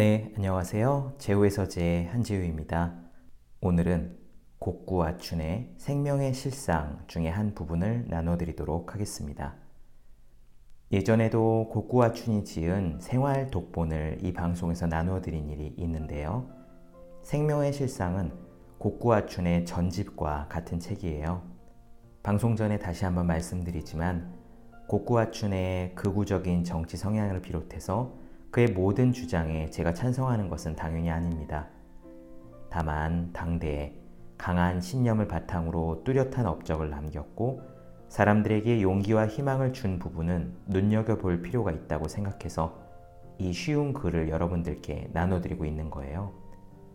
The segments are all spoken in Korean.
네, 안녕하세요. 제호의 서재 한지우입니다. 오늘은 곡구아춘의 생명의 실상 중에 한 부분을 나눠드리도록 하겠습니다. 예전에도 곡구아춘이 지은 생활 독본을 이 방송에서 나누어드린 일이 있는데요. 생명의 실상은 곡구아춘의 전집과 같은 책이에요. 방송 전에 다시 한번 말씀드리지만 곡구아춘의 극우적인 정치 성향을 비롯해서 그의 모든 주장에 제가 찬성하는 것은 당연히 아닙니다. 다만 당대에 강한 신념을 바탕으로 뚜렷한 업적을 남겼고 사람들에게 용기와 희망을 준 부분은 눈여겨볼 필요가 있다고 생각해서 이 쉬운 글을 여러분들께 나눠드리고 있는 거예요.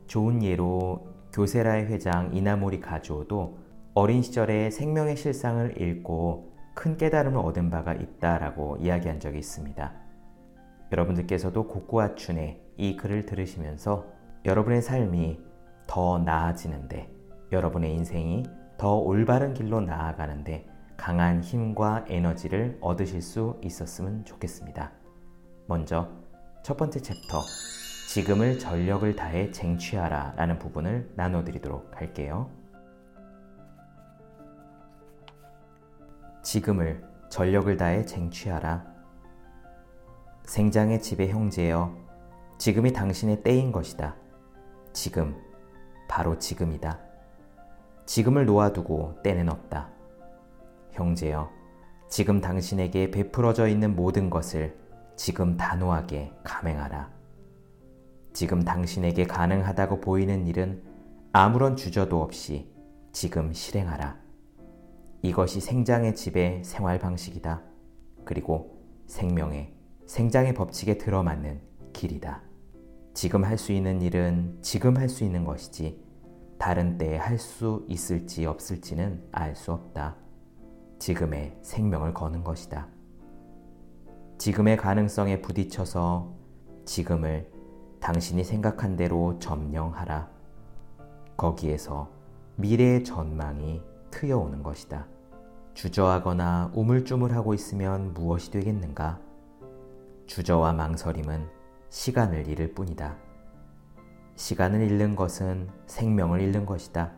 좋은 예로 교세라의 회장 이나모리 가조도 어린 시절에 생명의 실상을 읽고 큰 깨달음을 얻은 바가 있다라고 이야기한 적이 있습니다. 여러분들께서도 고꾸아춘의 이 글을 들으시면서 여러분의 삶이 더 나아지는데 여러분의 인생이 더 올바른 길로 나아가는데 강한 힘과 에너지를 얻으실 수 있었으면 좋겠습니다. 먼저 첫 번째 챕터 지금을 전력을 다해 쟁취하라 라는 부분을 나눠드리도록 할게요. 지금을 전력을 다해 쟁취하라. 생장의 집의 형제여, 지금이 당신의 때인 것이다. 지금, 바로 지금이다. 지금을 놓아두고 때는 없다. 형제여, 지금 당신에게 베풀어져 있는 모든 것을 지금 단호하게 감행하라. 지금 당신에게 가능하다고 보이는 일은 아무런 주저도 없이 지금 실행하라. 이것이 생장의 집의 생활 방식이다. 그리고 생명의, 생장의 법칙에 들어맞는 길이다. 지금 할 수 있는 일은 지금 할 수 있는 것이지 다른 때에 할 수 있을지 없을지는 알 수 없다. 지금의 생명을 거는 것이다. 지금의 가능성에 부딪혀서 지금을 당신이 생각한 대로 점령하라. 거기에서 미래의 전망이 트여오는 것이다. 주저하거나 우물쭈물하고 있으면 무엇이 되겠는가? 주저와 망설임은 시간을 잃을 뿐이다. 시간을 잃는 것은 생명을 잃는 것이다.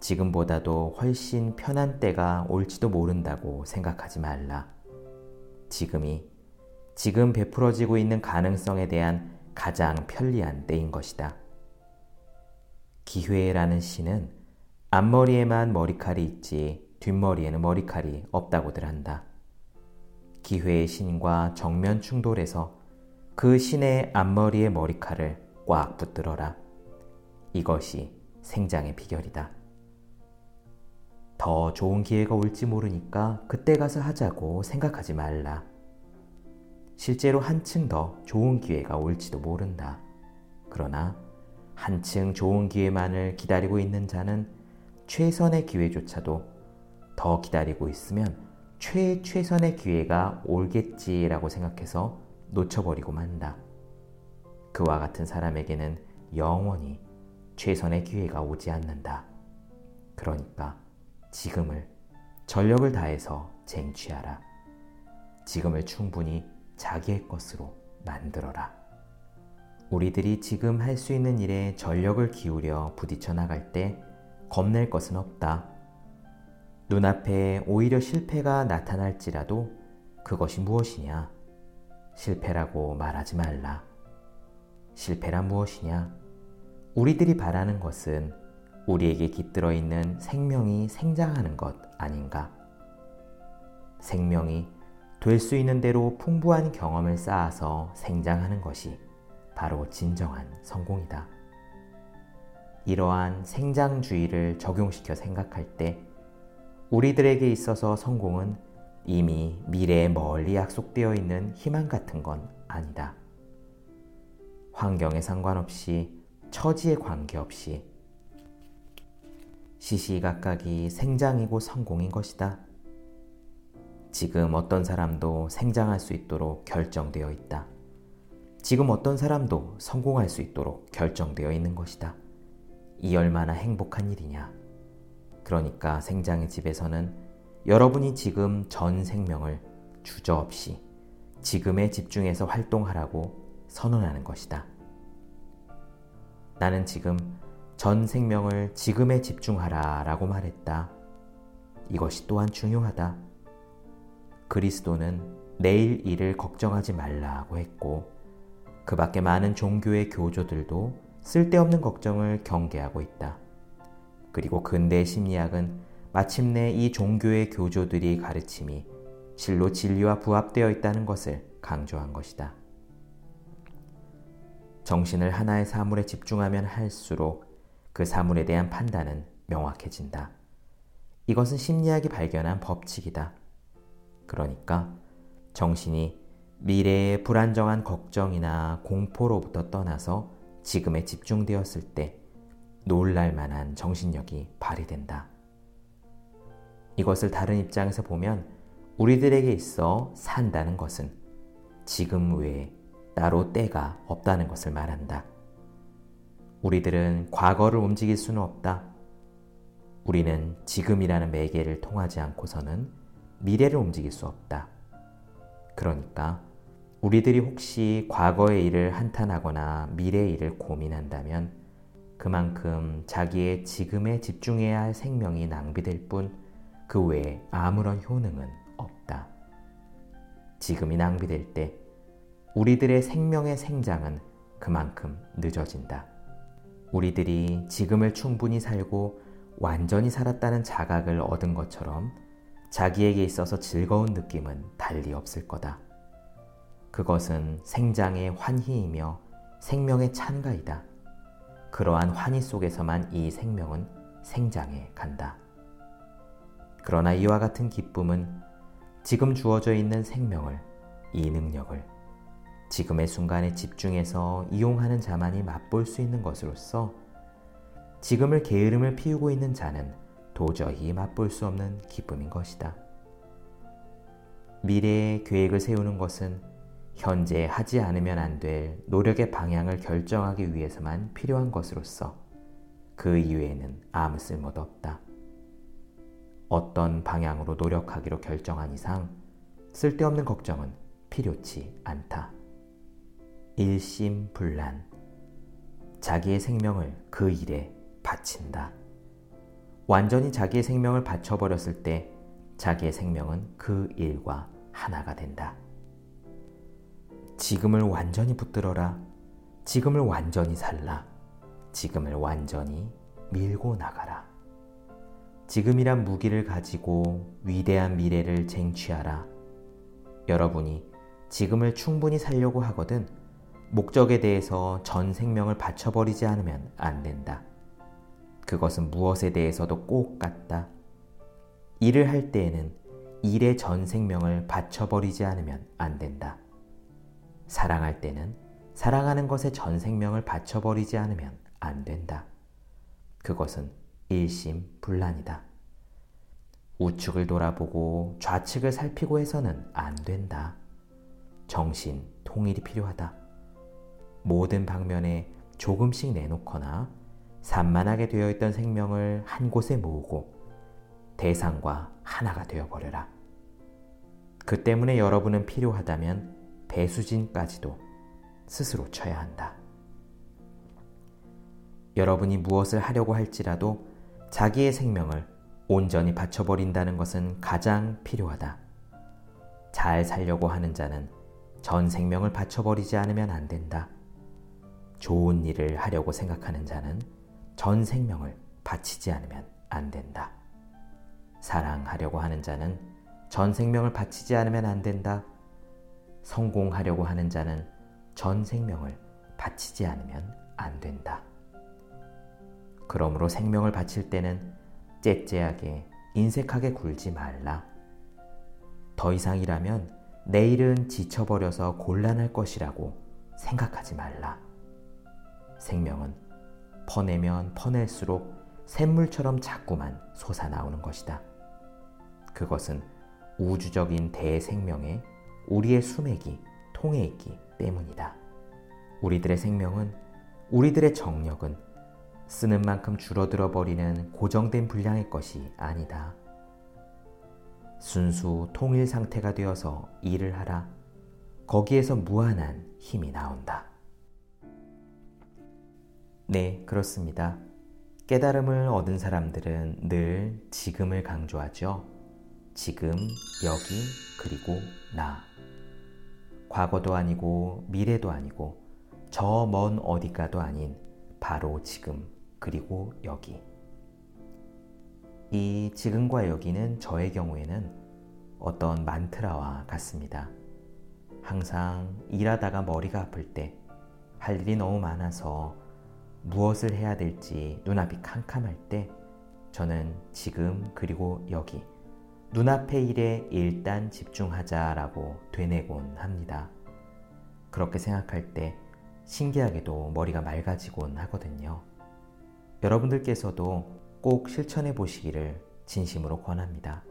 지금보다도 훨씬 편한 때가 올지도 모른다고 생각하지 말라. 지금이 지금 베풀어지고 있는 가능성에 대한 가장 편리한 때인 것이다. 기회라는 시는 앞머리에만 머리칼이 있지 뒷머리에는 머리칼이 없다고들 한다. 기회의 신과 정면 충돌해서 그 신의 앞머리의 머리칼을 꽉 붙들어라. 이것이 생장의 비결이다. 더 좋은 기회가 올지 모르니까 그때 가서 하자고 생각하지 말라. 실제로 한층 더 좋은 기회가 올지도 모른다. 그러나 한층 좋은 기회만을 기다리고 있는 자는 최선의 기회조차도 더 기다리고 있으면 최 최선의 기회가 올겠지라고 생각해서 놓쳐버리고 만다. 그와 같은 사람에게는 영원히 최선의 기회가 오지 않는다. 그러니까 지금을 전력을 다해서 쟁취하라. 지금을 충분히 자기의 것으로 만들어라. 우리들이 지금 할 수 있는 일에 전력을 기울여 부딪혀 나갈 때 겁낼 것은 없다. 눈앞에 오히려 실패가 나타날지라도 그것이 무엇이냐? 실패라고 말하지 말라. 실패란 무엇이냐? 우리들이 바라는 것은 우리에게 깃들어 있는 생명이 생장하는 것 아닌가? 생명이 될 수 있는 대로 풍부한 경험을 쌓아서 생장하는 것이 바로 진정한 성공이다. 이러한 생장주의를 적용시켜 생각할 때 우리들에게 있어서 성공은 이미 미래에 멀리 약속되어 있는 희망 같은 건 아니다. 환경에 상관없이 처지에 관계없이 시시각각이 생장이고 성공인 것이다. 지금 어떤 사람도 생장할 수 있도록 결정되어 있다. 지금 어떤 사람도 성공할 수 있도록 결정되어 있는 것이다. 이 얼마나 행복한 일이냐. 그러니까 생장의 집에서는 여러분이 지금 전 생명을 주저없이 지금에 집중해서 활동하라고 선언하는 것이다. 나는 지금 전 생명을 지금에 집중하라 라고 말했다. 이것이 또한 중요하다. 그리스도는 내일 일을 걱정하지 말라고 했고, 그 밖에 많은 종교의 교조들도 쓸데없는 걱정을 경계하고 있다. 그리고 근대 심리학은 마침내 이 종교의 교조들이 가르침이 실로 진리와 부합되어 있다는 것을 강조한 것이다. 정신을 하나의 사물에 집중하면 할수록 그 사물에 대한 판단은 명확해진다. 이것은 심리학이 발견한 법칙이다. 그러니까 정신이 미래의 불안정한 걱정이나 공포로부터 떠나서 지금에 집중되었을 때 놀랄 만한 정신력이 발휘된다. 이것을 다른 입장에서 보면 우리들에게 있어 산다는 것은 지금 외에 따로 때가 없다는 것을 말한다. 우리들은 과거를 움직일 수는 없다. 우리는 지금이라는 매개를 통하지 않고서는 미래를 움직일 수 없다. 그러니까 우리들이 혹시 과거의 일을 한탄하거나 미래의 일을 고민한다면 그만큼 자기의 지금에 집중해야 할 생명이 낭비될 뿐 그 외에 아무런 효능은 없다. 지금이 낭비될 때 우리들의 생명의 생장은 그만큼 늦어진다. 우리들이 지금을 충분히 살고 완전히 살았다는 자각을 얻은 것처럼 자기에게 있어서 즐거운 느낌은 달리 없을 거다. 그것은 생장의 환희이며 생명의 찬가이다. 그러한 환희 속에서만 이 생명은 생장해 간다. 그러나 이와 같은 기쁨은 지금 주어져 있는 생명을, 이 능력을 지금의 순간에 집중해서 이용하는 자만이 맛볼 수 있는 것으로서 지금을 게으름을 피우고 있는 자는 도저히 맛볼 수 없는 기쁨인 것이다. 미래의 계획을 세우는 것은 현재 하지 않으면 안 될 노력의 방향을 결정하기 위해서만 필요한 것으로서 그 이외에는 아무 쓸모도 없다. 어떤 방향으로 노력하기로 결정한 이상 쓸데없는 걱정은 필요치 않다. 일심불란. 자기의 생명을 그 일에 바친다. 완전히 자기의 생명을 바쳐버렸을 때 자기의 생명은 그 일과 하나가 된다. 지금을 완전히 붙들어라. 지금을 완전히 살라. 지금을 완전히 밀고 나가라. 지금이란 무기를 가지고 위대한 미래를 쟁취하라. 여러분이 지금을 충분히 살려고 하거든 목적에 대해서 전 생명을 바쳐버리지 않으면 안 된다. 그것은 무엇에 대해서도 꼭 같다. 일을 할 때에는 일의 전 생명을 바쳐버리지 않으면 안 된다. 사랑할 때는 사랑하는 것에 전 생명을 바쳐버리지 않으면 안 된다. 그것은 일심불란이다. 우측을 돌아보고 좌측을 살피고 해서는 안 된다. 정신 통일이 필요하다. 모든 방면에 조금씩 내놓거나 산만하게 되어 있던 생명을 한 곳에 모으고 대상과 하나가 되어 버려라. 그 때문에 여러분은 필요하다면 배수진까지도 스스로 쳐야 한다. 여러분이 무엇을 하려고 할지라도 자기의 생명을 온전히 바쳐버린다는 것은 가장 필요하다. 잘 살려고 하는 자는 전 생명을 바쳐버리지 않으면 안 된다. 좋은 일을 하려고 생각하는 자는 전 생명을 바치지 않으면 안 된다. 사랑하려고 하는 자는 전 생명을 바치지 않으면 안 된다. 성공하려고 하는 자는 전 생명을 바치지 않으면 안 된다. 그러므로 생명을 바칠 때는 째째하게 인색하게 굴지 말라. 더 이상이라면 내일은 지쳐버려서 곤란할 것이라고 생각하지 말라. 생명은 퍼내면 퍼낼수록 샘물처럼 자꾸만 솟아나오는 것이다. 그것은 우주적인 대생명의 우리의 수맥이 통해 있기 때문이다. 우리들의 생명은 우리들의 정력은 쓰는 만큼 줄어들어 버리는 고정된 분량의 것이 아니다. 순수 통일 상태가 되어서 일을 하라. 거기에서 무한한 힘이 나온다. 네, 그렇습니다. 깨달음을 얻은 사람들은 늘 지금을 강조하죠. 지금, 여기, 그리고 나. 과거도 아니고 미래도 아니고 저 먼 어디가도 아닌 바로 지금, 그리고 여기. 이 지금과 여기는 저의 경우에는 어떤 만트라와 같습니다. 항상 일하다가 머리가 아플 때, 할 일이 너무 많아서 무엇을 해야 될지 눈앞이 캄캄할 때 저는 지금 그리고 여기 눈앞의 일에 일단 집중하자라고 되뇌곤 합니다. 그렇게 생각할 때 신기하게도 머리가 맑아지곤 하거든요. 여러분들께서도 꼭 실천해 보시기를 진심으로 권합니다.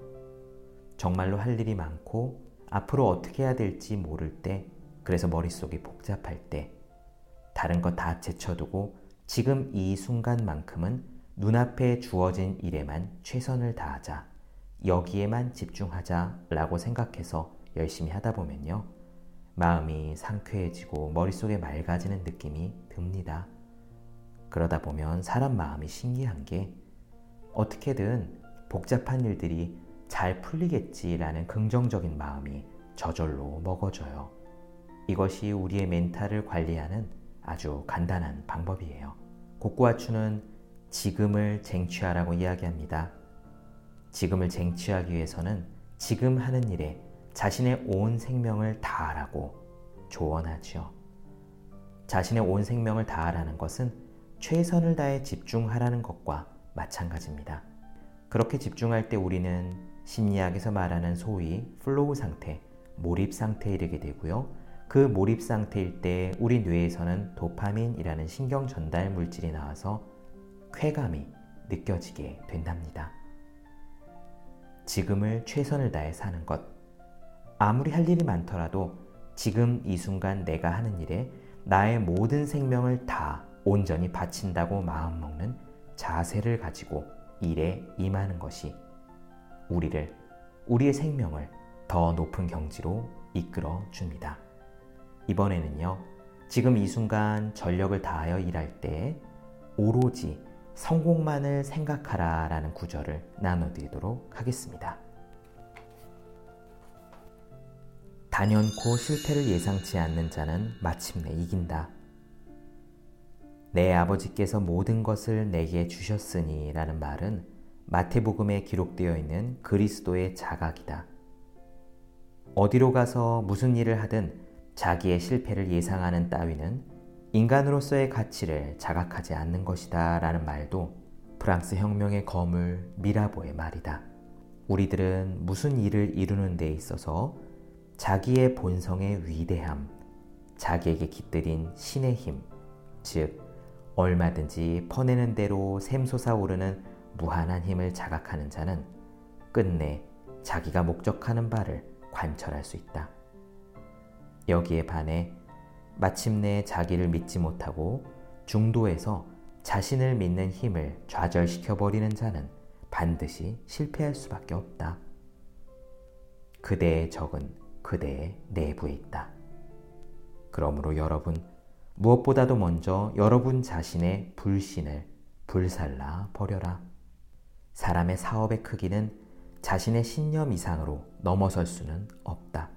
정말로 할 일이 많고 앞으로 어떻게 해야 될지 모를 때, 그래서 머릿속이 복잡할 때, 다른 것다 제쳐두고 지금 이 순간만큼은 눈앞에 주어진 일에만 최선을 다하자. 여기에만 집중하자 라고 생각해서 열심히 하다 보면요. 마음이 상쾌해지고 머릿속에 맑아지는 느낌이 듭니다. 그러다 보면 사람 마음이 신기한 게 어떻게든 복잡한 일들이 잘 풀리겠지라는 긍정적인 마음이 저절로 먹어져요. 이것이 우리의 멘탈을 관리하는 아주 간단한 방법이에요. 고쿠아추는 지금을 쟁취하라고 이야기합니다. 지금을 쟁취하기 위해서는 지금 하는 일에 자신의 온 생명을 다하라고 조언하지요. 자신의 온 생명을 다하라는 것은 최선을 다해 집중하라는 것과 마찬가지입니다. 그렇게 집중할 때 우리는 심리학에서 말하는 소위 flow 상태, 몰입 상태에 이르게 되고요. 그 몰입 상태일 때 우리 뇌에서는 도파민이라는 신경 전달 물질이 나와서 쾌감이 느껴지게 된답니다. 지금을 최선을 다해 사는 것. 아무리 할 일이 많더라도 지금 이 순간 내가 하는 일에 나의 모든 생명을 다 온전히 바친다고 마음먹는 자세를 가지고 일에 임하는 것이 우리를, 우리의 생명을 더 높은 경지로 이끌어 줍니다. 이번에는요, 지금 이 순간 전력을 다하여 일할 때 오로지 성공만을 생각하라 라는 구절을 나눠드리도록 하겠습니다. 단연코 실패를 예상치 않는 자는 마침내 이긴다. 내 아버지께서 모든 것을 내게 주셨으니 라는 말은 마태복음에 기록되어 있는 그리스도의 자각이다. 어디로 가서 무슨 일을 하든 자기의 실패를 예상하는 따위는 인간으로서의 가치를 자각하지 않는 것이다 라는 말도 프랑스 혁명의 거물 미라보의 말이다. 우리들은 무슨 일을 이루는 데 있어서 자기의 본성의 위대함, 자기에게 깃들인 신의 힘, 즉, 얼마든지 퍼내는 대로 샘솟아 오르는 무한한 힘을 자각하는 자는 끝내 자기가 목적하는 바를 관철할 수 있다. 여기에 반해 마침내 자기를 믿지 못하고 중도에서 자신을 믿는 힘을 좌절시켜 버리는 자는 반드시 실패할 수밖에 없다. 그대의 적은 그대의 내부에 있다. 그러므로 여러분, 무엇보다도 먼저 여러분 자신의 불신을 불살라 버려라. 사람의 사업의 크기는 자신의 신념 이상으로 넘어설 수는 없다.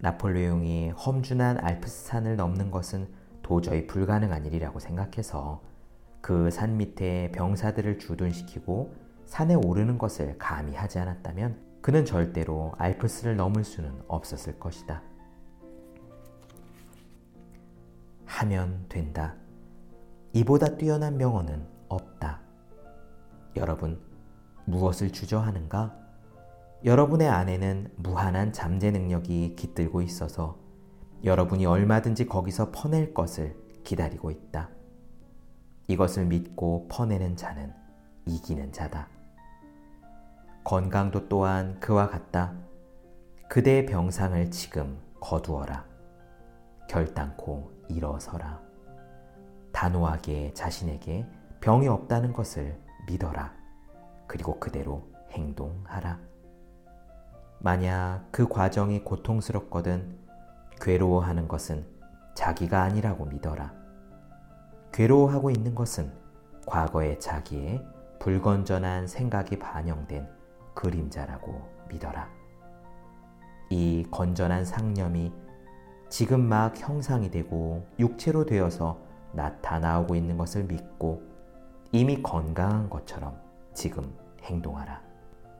나폴레옹이 험준한 알프스산을 넘는 것은 도저히 불가능한 일이라고 생각해서 그 산 밑에 병사들을 주둔시키고 산에 오르는 것을 감히 하지 않았다면 그는 절대로 알프스를 넘을 수는 없었을 것이다. 하면 된다. 이보다 뛰어난 명언은 없다. 여러분, 무엇을 주저하는가? 여러분의 안에는 무한한 잠재 능력이 깃들고 있어서 여러분이 얼마든지 거기서 퍼낼 것을 기다리고 있다. 이것을 믿고 퍼내는 자는 이기는 자다. 건강도 또한 그와 같다. 그대의 병상을 지금 거두어라. 결단코 일어서라. 단호하게 자신에게 병이 없다는 것을 믿어라. 그리고 그대로 행동하라. 만약 그 과정이 고통스럽거든 괴로워하는 것은 자기가 아니라고 믿어라. 괴로워하고 있는 것은 과거의 자기의 불건전한 생각이 반영된 그림자라고 믿어라. 이 건전한 상념이 지금 막 형상이 되고 육체로 되어서 나타나오고 있는 것을 믿고 이미 건강한 것처럼 지금 행동하라.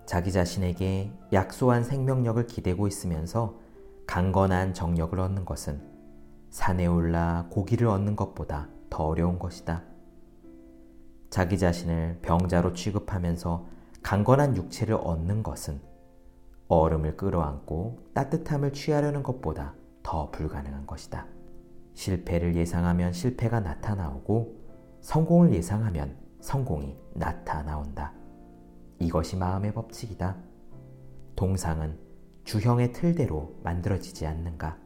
자기 자신에게 약소한 생명력을 기대고 있으면서 강건한 정력을 얻는 것은 산에 올라 고기를 얻는 것보다 더 어려운 것이다. 자기 자신을 병자로 취급하면서 강건한 육체를 얻는 것은 얼음을 끌어안고 따뜻함을 취하려는 것보다 더 불가능한 것이다. 실패를 예상하면 실패가 나타나오고 성공을 예상하면 성공이 나타나온다. 이것이 마음의 법칙이다. 동상은 주형의 틀대로 만들어지지 않는가?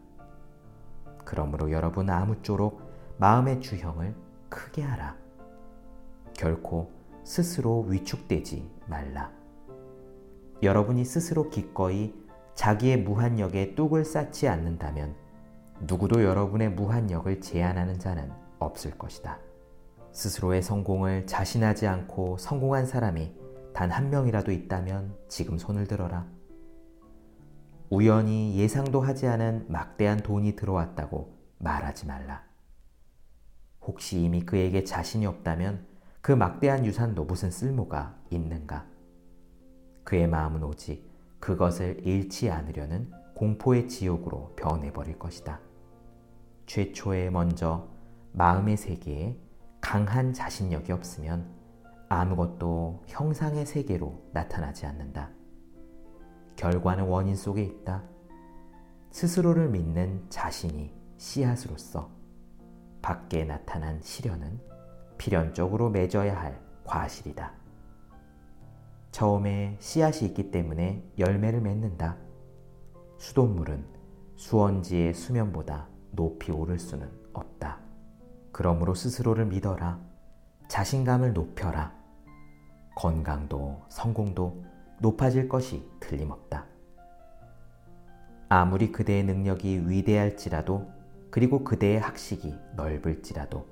그러므로 여러분 아무쪼록 마음의 주형을 크게 하라. 결코 스스로 위축되지 말라. 여러분이 스스로 기꺼이 자기의 무한력에 뚝을 쌓지 않는다면 누구도 여러분의 무한력을 제한하는 자는 없을 것이다. 스스로의 성공을 자신하지 않고 성공한 사람이 단 한 명이라도 있다면 지금 손을 들어라. 우연히 예상도 하지 않은 막대한 돈이 들어왔다고 말하지 말라. 혹시 이미 그에게 자신이 없다면 그 막대한 유산도 무슨 쓸모가 있는가? 그의 마음은 오직 그것을 잃지 않으려는 공포의 지옥으로 변해버릴 것이다. 최초에 먼저 마음의 세계에 강한 자신력이 없으면 아무것도 형상의 세계로 나타나지 않는다. 결과는 원인 속에 있다. 스스로를 믿는 자신이 씨앗으로서 밖에 나타난 시련은 필연적으로 맺어야 할 과실이다. 처음에 씨앗이 있기 때문에 열매를 맺는다. 수돗물은 수원지의 수면보다 높이 오를 수는 없다. 그러므로 스스로를 믿어라. 자신감을 높여라. 건강도 성공도 높아질 것이 틀림없다. 아무리 그대의 능력이 위대할지라도 그리고 그대의 학식이 넓을지라도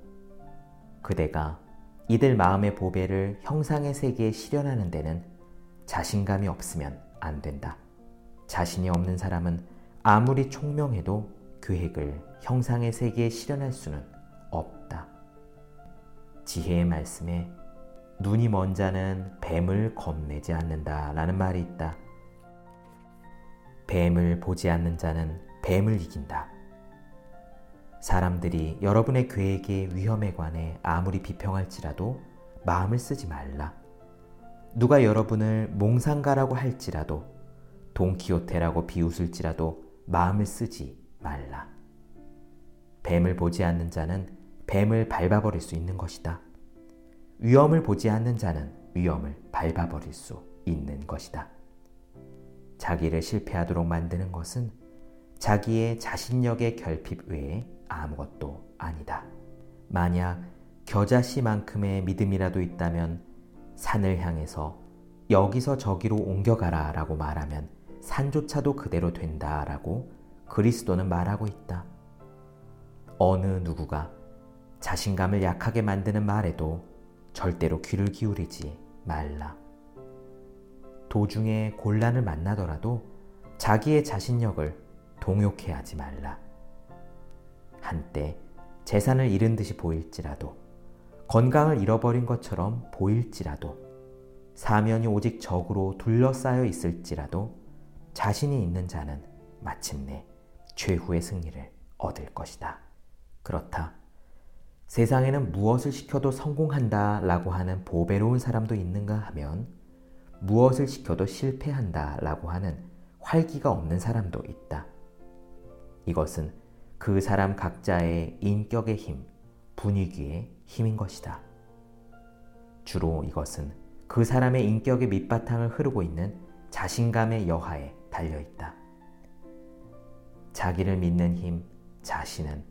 그대가 이들 마음의 보배를 형상의 세계에 실현하는 데는 자신감이 없으면 안 된다. 자신이 없는 사람은 아무리 총명해도 계획을 형상의 세계에 실현할 수는 없다. 지혜의 말씀에 눈이 먼 자는 뱀을 겁내지 않는다 라는 말이 있다. 뱀을 보지 않는 자는 뱀을 이긴다. 사람들이 여러분의 계획의 위험에 관해 아무리 비평할지라도 마음을 쓰지 말라. 누가 여러분을 몽상가라고 할지라도 돈키호테라고 비웃을지라도 마음을 쓰지 말라. 뱀을 보지 않는 자는 뱀을 밟아버릴 수 있는 것이다. 위험을 보지 않는 자는 위험을 밟아버릴 수 있는 것이다. 자기를 실패하도록 만드는 것은 자기의 자신력의 결핍 외에 아무것도 아니다. 만약 겨자씨만큼의 믿음이라도 있다면 산을 향해서 여기서 저기로 옮겨가라 라고 말하면 산조차도 그대로 된다 라고 그리스도는 말하고 있다. 어느 누구가 자신감을 약하게 만드는 말에도 절대로 귀를 기울이지 말라. 도중에 곤란을 만나더라도 자기의 자신력을 동욕해 하지 말라. 한때 재산을 잃은 듯이 보일지라도 건강을 잃어버린 것처럼 보일지라도 사면이 오직 적으로 둘러싸여 있을지라도 자신이 있는 자는 마침내 최후의 승리를 얻을 것이다. 그렇다. 세상에는 무엇을 시켜도 성공한다 라고 하는 보배로운 사람도 있는가 하면 무엇을 시켜도 실패한다 라고 하는 활기가 없는 사람도 있다. 이것은 그 사람 각자의 인격의 힘, 분위기의 힘인 것이다. 주로 이것은 그 사람의 인격의 밑바탕을 흐르고 있는 자신감의 여하에 달려 있다. 자기를 믿는 힘, 자신은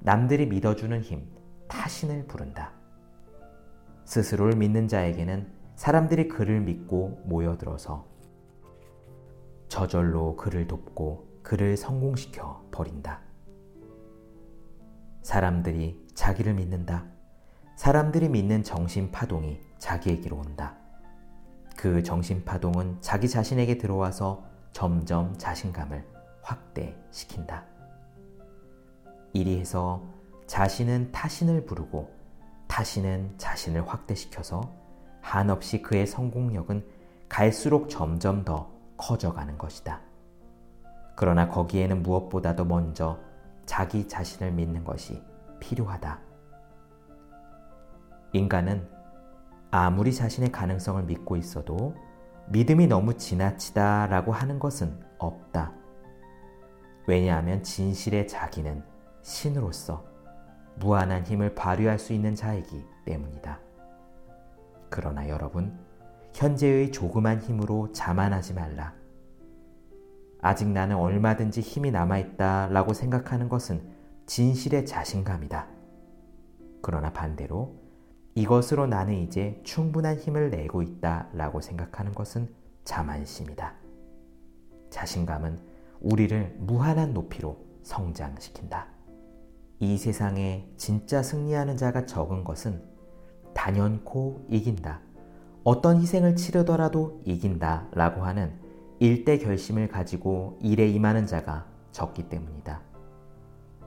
남들이 믿어주는 힘, 타신을 부른다. 스스로를 믿는 자에게는 사람들이 그를 믿고 모여들어서 저절로 그를 돕고 그를 성공시켜 버린다. 사람들이 자기를 믿는다. 사람들이 믿는 정신 파동이 자기에게로 온다. 그 정신 파동은 자기 자신에게 들어와서 점점 자신감을 확대시킨다. 이리해서 자신은 타신을 부르고 타신은 자신을 확대시켜서 한없이 그의 성공력은 갈수록 점점 더 커져가는 것이다. 그러나 거기에는 무엇보다도 먼저 자기 자신을 믿는 것이 필요하다. 인간은 아무리 자신의 가능성을 믿고 있어도 믿음이 너무 지나치다 라고 하는 것은 없다. 왜냐하면 진실의 자기는 신으로서 무한한 힘을 발휘할 수 있는 자이기 때문이다. 그러나 여러분, 현재의 조그만 힘으로 자만하지 말라. 아직 나는 얼마든지 힘이 남아있다 라고 생각하는 것은 진실의 자신감이다. 그러나 반대로 이것으로 나는 이제 충분한 힘을 내고 있다 라고 생각하는 것은 자만심이다. 자신감은 우리를 무한한 높이로 성장시킨다. 이 세상에 진짜 승리하는 자가 적은 것은 단연코 이긴다. 어떤 희생을 치르더라도 이긴다 라고 하는 일대 결심을 가지고 일에 임하는 자가 적기 때문이다.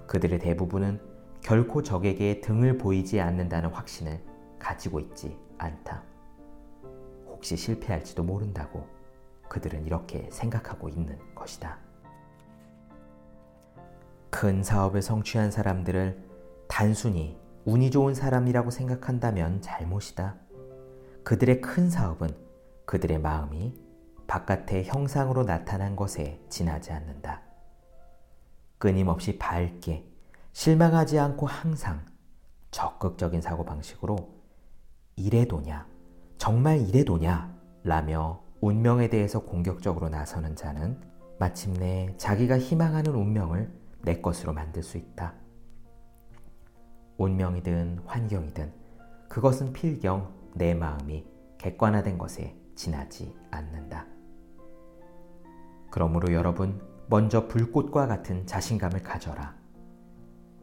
그들의 대부분은 결코 적에게 등을 보이지 않는다는 확신을 가지고 있지 않다. 혹시 실패할지도 모른다고 그들은 이렇게 생각하고 있는 것이다. 큰 사업을 성취한 사람들을 단순히 운이 좋은 사람이라고 생각한다면 잘못이다. 그들의 큰 사업은 그들의 마음이 바깥의 형상으로 나타난 것에 지나지 않는다. 끊임없이 밝게 실망하지 않고 항상 적극적인 사고방식으로 이래도냐, 정말 이래도냐 라며 운명에 대해서 공격적으로 나서는 자는 마침내 자기가 희망하는 운명을 내 것으로 만들 수 있다. 운명이든 환경이든 그것은 필경 내 마음이 객관화된 것에 지나지 않는다. 그러므로 여러분, 먼저 불꽃과 같은 자신감을 가져라.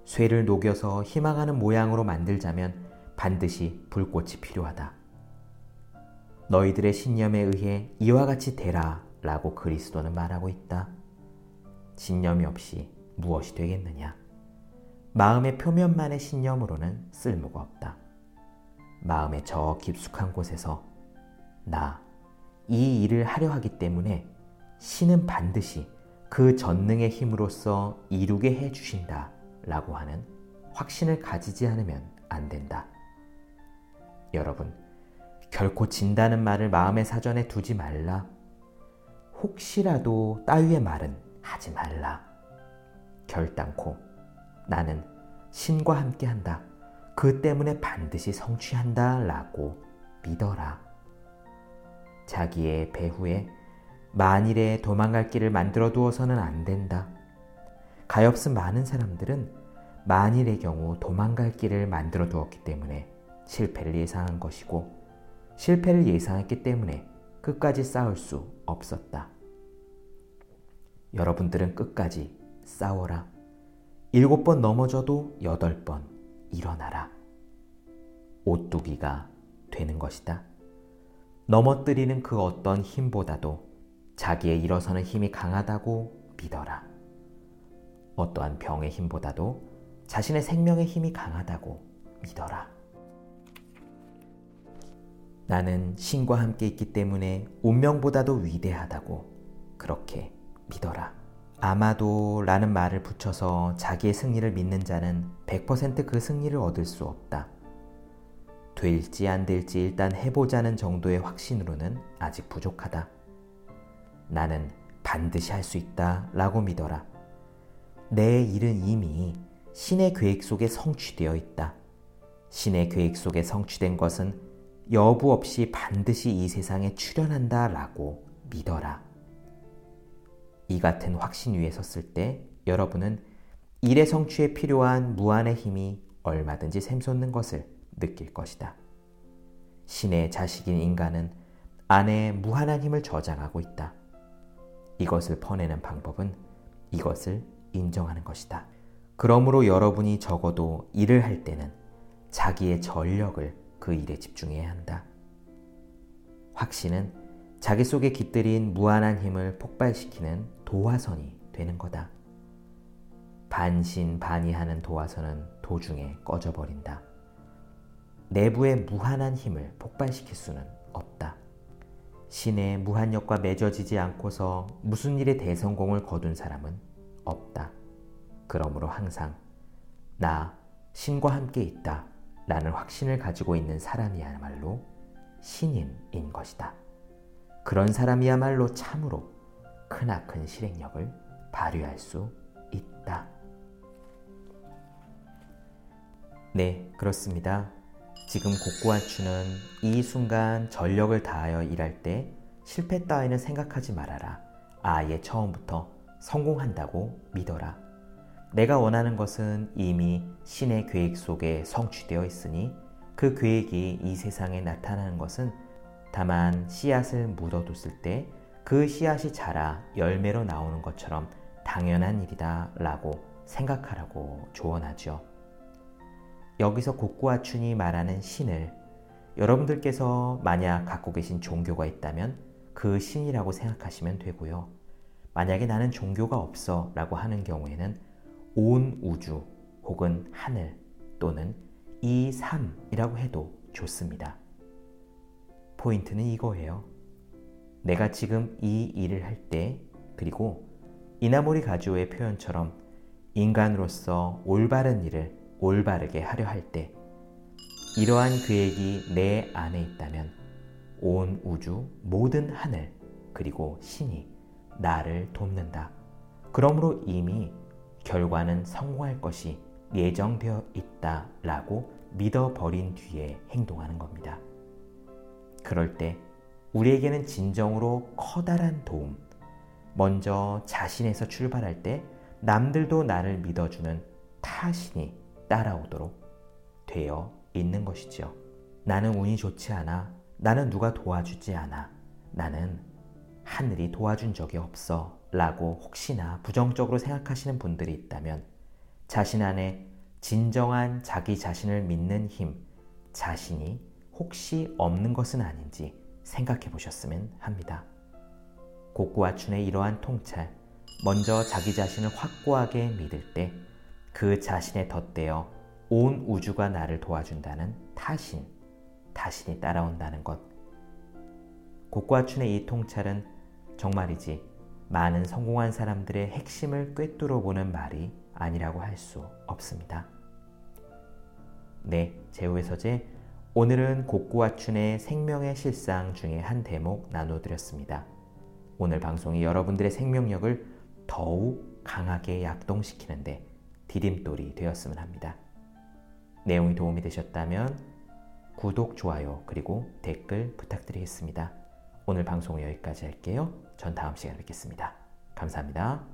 쇠를 녹여서 희망하는 모양으로 만들자면 반드시 불꽃이 필요하다. 너희들의 신념에 의해 이와 같이 되라 라고 그리스도는 말하고 있다. 신념이 없이 무엇이 되겠느냐? 마음의 표면만의 신념으로는 쓸모가 없다. 마음의 저 깊숙한 곳에서 나, 이 일을 하려 하기 때문에 신은 반드시 그 전능의 힘으로써 이루게 해 주신다 라고 하는 확신을 가지지 않으면 안 된다. 여러분, 결코 진다는 말을 마음의 사전에 두지 말라. 혹시라도 따위의 말은 하지 말라. 결단코 나는 신과 함께 한다. 그 때문에 반드시 성취한다. 라고 믿어라. 자기의 배후에 만일에 도망갈 길을 만들어 두어서는 안 된다. 가엾은 많은 사람들은 만일의 경우 도망갈 길을 만들어 두었기 때문에 실패를 예상한 것이고 실패를 예상했기 때문에 끝까지 싸울 수 없었다. 여러분들은 끝까지 싸워라. 일곱 번 넘어져도 여덟 번 일어나라. 오뚜기가 되는 것이다. 넘어뜨리는 그 어떤 힘보다도 자기의 일어서는 힘이 강하다고 믿어라. 어떠한 병의 힘보다도 자신의 생명의 힘이 강하다고 믿어라. 나는 신과 함께 있기 때문에 운명보다도 위대하다고 그렇게 믿어라. 아마도 라는 말을 붙여서 자기의 승리를 믿는 자는 100%그 승리를 얻을 수 없다. 될지 안 될지 일단 해보자는 정도의 확신으로는 아직 부족하다. 나는 반드시 할 수 있다 라고 믿어라. 내 일은 이미 신의 계획 속에 성취되어 있다. 신의 계획 속에 성취된 것은 여부 없이 반드시 이 세상에 출현한다 라고 믿어라. 이 같은 확신 위에 섰을 때 여러분은 일의 성취에 필요한 무한의 힘이 얼마든지 샘솟는 것을 느낄 것이다. 신의 자식인 인간은 안에 무한한 힘을 저장하고 있다. 이것을 퍼내는 방법은 이것을 인정하는 것이다. 그러므로 여러분이 적어도 일을 할 때는 자기의 전력을 그 일에 집중해야 한다. 확신은 자기 속에 깃들인 무한한 힘을 폭발시키는 도화선이 되는 거다. 반신반의하는 도화선은 도중에 꺼져버린다. 내부의 무한한 힘을 폭발시킬 수는 없다. 신의 무한력과 맺어지지 않고서 무슨 일에 대성공을 거둔 사람은 없다. 그러므로 항상 나 신과 함께 있다 라는 확신을 가지고 있는 사람이야말로 신인인 것이다. 그런 사람이야말로 참으로 크나큰 실행력을 발휘할 수 있다. 네, 그렇습니다. 지금 곡구아추는 이 순간 전력을 다하여 일할 때 실패 따위는 생각하지 말아라. 아예 처음부터 성공한다고 믿어라. 내가 원하는 것은 이미 신의 계획 속에 성취되어 있으니 그 계획이 이 세상에 나타나는 것은 다만 씨앗을 묻어뒀을 때 그 씨앗이 자라 열매로 나오는 것처럼 당연한 일이다 라고 생각하라고 조언하죠. 여기서 곡구아춘이 말하는 신을 여러분들께서 만약 갖고 계신 종교가 있다면 그 신이라고 생각하시면 되고요. 만약에 나는 종교가 없어 라고 하는 경우에는 온 우주 혹은 하늘 또는 이 삶이라고 해도 좋습니다. 포인트는 이거예요. 내가 지금 이 일을 할 때, 그리고 이나모리 가지오의 표현처럼 인간으로서 올바른 일을 올바르게 하려 할 때, 이러한 계획이 내 안에 있다면 온 우주, 모든 하늘, 그리고 신이 나를 돕는다. 그러므로 이미 결과는 성공할 것이 예정되어 있다 라고 믿어버린 뒤에 행동하는 겁니다. 그럴 때 우리에게는 진정으로 커다란 도움, 먼저 자신에서 출발할 때 남들도 나를 믿어주는 타신이 따라오도록 되어 있는 것이죠. 나는 운이 좋지 않아. 나는 누가 도와주지 않아. 나는 하늘이 도와준 적이 없어. 라고 혹시나 부정적으로 생각하시는 분들이 있다면 자신 안에 진정한 자기 자신을 믿는 힘, 자신이 혹시 없는 것은 아닌지 생각해 보셨으면 합니다. 곡구와 춘의 이러한 통찰, 먼저 자기 자신을 확고하게 믿을 때 그 자신에 덧대어 온 우주가 나를 도와준다는 타신, 타신이 따라온다는 것. 곡구와춘의 이 통찰은 정말이지 많은 성공한 사람들의 핵심을 꿰뚫어 보는 말이 아니라고 할 수 없습니다. 네, 제우의 서재 오늘은 곡구와 춘의 생명의 실상 중에 한 대목 나눠드렸습니다. 오늘 방송이 여러분들의 생명력을 더욱 강하게 약동시키는데 디딤돌이 되었으면 합니다. 내용이 도움이 되셨다면 구독, 좋아요, 그리고 댓글 부탁드리겠습니다. 오늘 방송은 여기까지 할게요. 전 다음 시간에 뵙겠습니다. 감사합니다.